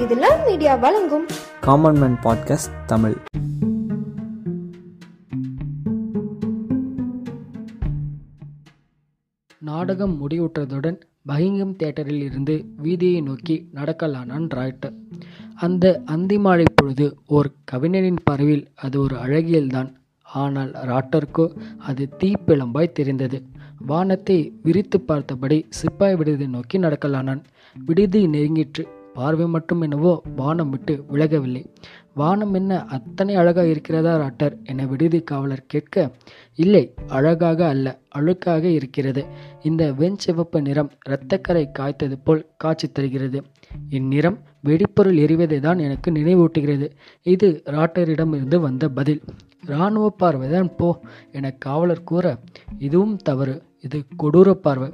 இது love media வழங்கும். Common man podcast Tamil. நாடகம் முடிவுற்றதுடன் பகிங்கம் தியேட்டரில் இருந்து வீதியை நோக்கி நடக்கலானான் ராய்ட்டர் அந்த அந்திமாலை பொழுது ஓர் கவிஞனின் பார்வையில் அது ஒரு அழகியல்தான். ஆனால் ராட்டருக்கோ அது தீப்பிழம்பாய் தெரிந்தது. வானத்தை விரித்து பார்த்தபடி சிப்பாய் விடுதி நோக்கி நடக்கலானான். விடுதி நெருங்கிற்று. பார்வை மட்டும் என்னவோ வானம் விட்டு விலகவில்லை. வானம் என்ன அத்தனை அழகாக இருக்கிறதா ராட்டர் என விடுதி காவலர் கேட்க இல்லை அழகாக அல்ல அழுக்காக இருக்கிறது. இந்த வெண்சிவப்பு நிறம் இரத்தக்கரை காய்த்தது போல் காட்சி தருகிறது. இந்நிறம் வெடிப்பொருள் எரிவதை தான் எனக்கு நினைவூட்டுகிறது. இது ராட்டரிடமிருந்து வந்த பதில். இராணுவ பார்வைதான் போ என காவலர் கூற இதுவும் தவறு. இது கொடூர பார்வை.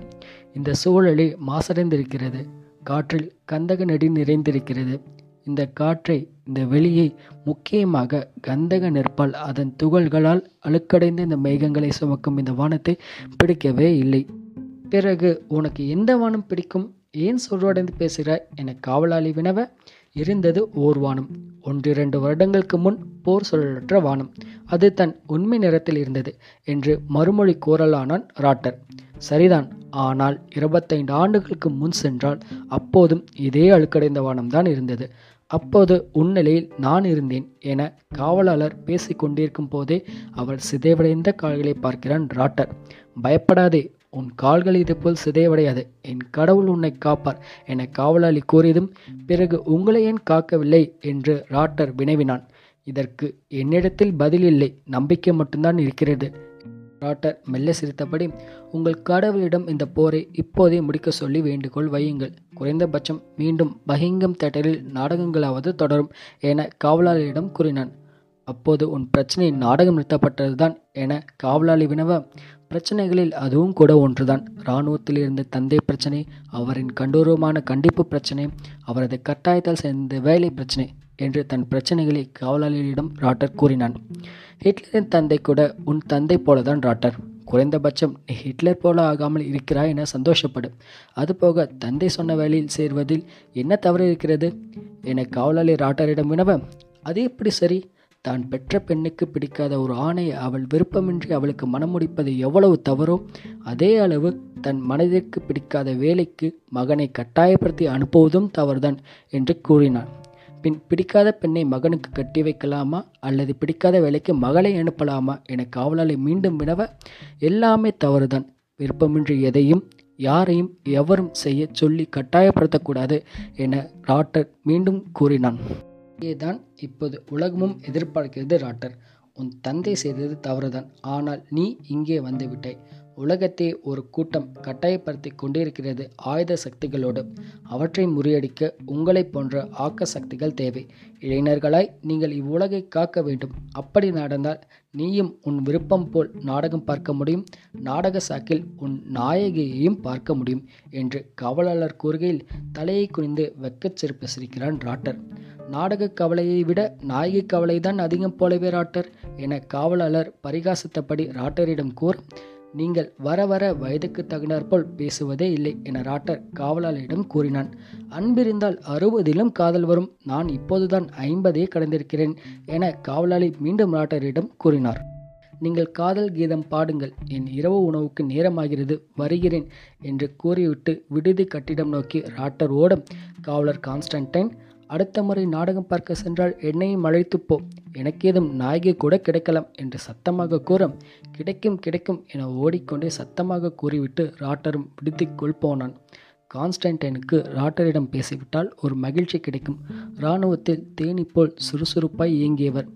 இந்த சூழலே மாசடைந்திருக்கிறது. காற்றில் கந்தக நெடி நிறைந்திருக்கிறது. இந்த காற்றை இந்த வெளியை முக்கியமாக கந்தக நெற்பால் அதன் துகள்களால் அழுக்கடைந்த இந்த மேகங்களை சுமக்கும் இந்த வானத்தை பிடிக்கவே இல்லை. பிறகு உனக்கு எந்த வானம் பிடிக்கும்? ஏன் சொல்வடைந்து பேசுகிறாய்? என காவலாளி வினவ இருந்தது ஓர் வானம். ஒன்றிரண்டு வருடங்களுக்கு முன் போர் சொல்லற்ற வானம். அது தன் உண்மை நிறத்தில் இருந்தது என்று மறுமொழி கூறலானான் ராட்டர். சரிதான். ஆனால் இருபத்தைந்து ஆண்டுகளுக்கு முன் சென்றால் அப்போதும் இதே அழுக்கடைந்த வானம்தான் இருந்தது. அப்போது உன்னிலையில் நான் இருந்தேன் என காவலாளர் பேசிக் கொண்டிருக்கும் போதே அவர் சிதைவடைந்த கால்களை பார்க்கிறான் ராட்டர். பயப்படாதே உன் கால்கள் இதுபோல் சிதைவடையாது. என் கடவுள் உன்னை காப்பார் என காவலாளி கூறியதும் பிறகு உங்களை ஏன் காக்கவில்லை என்று ராட்டர் வினவினான். இதற்கு என்னிடத்தில் பதில் இல்லை. நம்பிக்கை மட்டும்தான் இருக்கிறது. ராட்டர் மெல்ல சிரித்தபடி உங்கள் கடவுளிடம் இந்த போரை இப்போதே முடிக்க சொல்லி வேண்டுகோள் வையுங்கள். குறைந்தபட்சம் மீண்டும் பஹிங்கம் தேட்டரில் நாடகங்களாவது தொடரும் என காவலாளியிடம் கூறினான். அப்போது உன் பிரச்சனை நாடகம் நிறுத்தப்பட்டதுதான் என காவலாளி வினவ பிரச்சனைகளில் அதுவும் கூட ஒன்றுதான். இராணுவத்தில் இருந்த தந்தை பிரச்சனை அவரின் கண்டூரமான கண்டிப்பு பிரச்சனை அவரது கட்டாயத்தால் சேர்ந்த வேலை பிரச்சனை. என்று தன் பிரச்சனைகளை காவலாளியிடம் ராட்டர் கூறினான். ஹிட்லரின் தந்தை கூட உன் தந்தை போலதான் ராட்டர். குறைந்தபட்சம் நீ ஹிட்லர் போல ஆகாமல் இருக்கிறாய் என சந்தோஷப்படு. அதுபோக தந்தை சொன்ன வேலையில் சேர்வதில் என்ன தவறு இருக்கிறது? என காவலாளி ராட்டரிடம் வினவ அது எப்படி சரி? தான் பெற்ற பெண்ணுக்கு பிடிக்காத ஒரு ஆணை அவள் விருப்பமின்றி அவளுக்கு மனம் முடிப்பது எவ்வளவு தவறோ அதே அளவு தன் மனதிற்கு பிடிக்காத வேலைக்கு மகனை கட்டாயப்படுத்தி அனுப்புவதும் தவறுதான் என்று கூறினான். பின் பிடிக்காத பெண்ணை மகனுக்கு கட்டி வைக்கலாமா? அல்லது பிடிக்காத வேலைக்கு மகளை அனுப்பலாமா? என காவலாளி மீண்டும் வினவ எல்லாமே தவறுதான். விருப்பமின்றி எதையும் யாரையும் எவரும் செய்ய சொல்லி கட்டாயப்படுத்தக்கூடாது என ராட்டர் மீண்டும் கூறினான். தான் இப்போது உலகமும் எதிர்பார்க்கிறது ராட்டர் உன் தந்தை செய்தது தவறுதான். ஆனால் நீ இங்கே வந்துவிட்டாய் உலகத்தை ஒரு கூட்டம் கட்டாயப்படுத்தி கொண்டிருக்கிறது ஆயுத சக்திகளோடு. அவற்றை முறியடிக்க உங்களைப் போன்ற ஆக்க சக்திகள் தேவை. இளைஞர்களாய் நீங்கள் இவ்வுலகை காக்க வேண்டும். அப்படி நடந்தால் நீயும் உன் விருப்பம் போல் நாடகம் பார்க்க முடியும். நாடக சாக்கில் உன் நாயகியையும் பார்க்க முடியும் என்று காவலாளர் கூறுகையில் தலையை குனிந்து வெக்கச் சிரிப்பு சிரிக்கிறான் ராட்டர். நாடக கவலையை விட நாயகி கவலைதான் அதிகம் போலவே ராட்டர் என காவலாளர் பரிகாசித்தபடி ராட்டரிடம் கூற நீங்கள் வர வர வயதுக்கு தகுந்தாற்போல் பேசுவதே இல்லை என ராட்டர் காவலாளியிடம் கூறினான். அன்பிருந்தால் அறுபதிலும் காதல் வரும். நான் இப்போதுதான் ஐம்பதே கடந்திருக்கிறேன் என காவலாளி மீண்டும் ராட்டரிடம் கூறினார். நீங்கள் காதல் கீதம் பாடுங்கள். என் இரவு உணவுக்கு நேரமாகிறது. வருகிறேன் என்று கூறிவிட்டு விடுதி கட்டிடம் நோக்கி ராட்டர் ஓடும். காவலர் கான்ஸ்டன்டைன் அடுத்த முறை நாடகம் பார்க்க சென்றால் என்னையும் அழைத்துப் போ. எனக்கேதும் நாயகி கூட கிடைக்கலாம் என்று சத்தமாக கூற கிடைக்கும் கிடைக்கும் என ஓடிக்கொண்டே சத்தமாக கூறிவிட்டு ராட்டரும் விடுதிக்குள் போனான் கான்ஸ்டன்டைனுக்கு ராட்டரிடம் பேசிவிட்டால் ஒரு மகிழ்ச்சி கிடைக்கும். இராணுவத்தில் தேனி போல் சுறுசுறுப்பாய் இயங்கியவர்.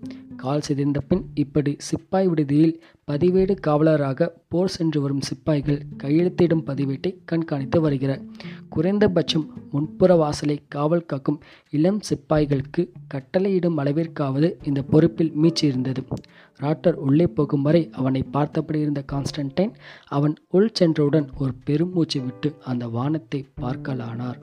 கால் சிதைந்த பின் இப்படி சிப்பாய் விடுதியில் பதிவேடு காவலராக போர் சென்று வரும் சிப்பாய்கள் கையெழுத்திடும் பதிவேட்டை கண்காணித்து வருகிறார். குறைந்தபட்சம் முன்புற வாசலை காவல் காக்கும் இளம் சிப்பாய்களுக்கு கட்டளையிடும் அளவிற்காவது இந்த பொறுப்பில் மீச்சி இருந்தது ராட்டர் உள்ளே போகும் வரை அவனை பார்த்தபடி இருந்த கான்ஸ்டன்டைன் அவன் உள் சென்றவுடன் ஒரு பெருமூச்சு விட்டு அந்த வானத்தை பார்க்கலானார்.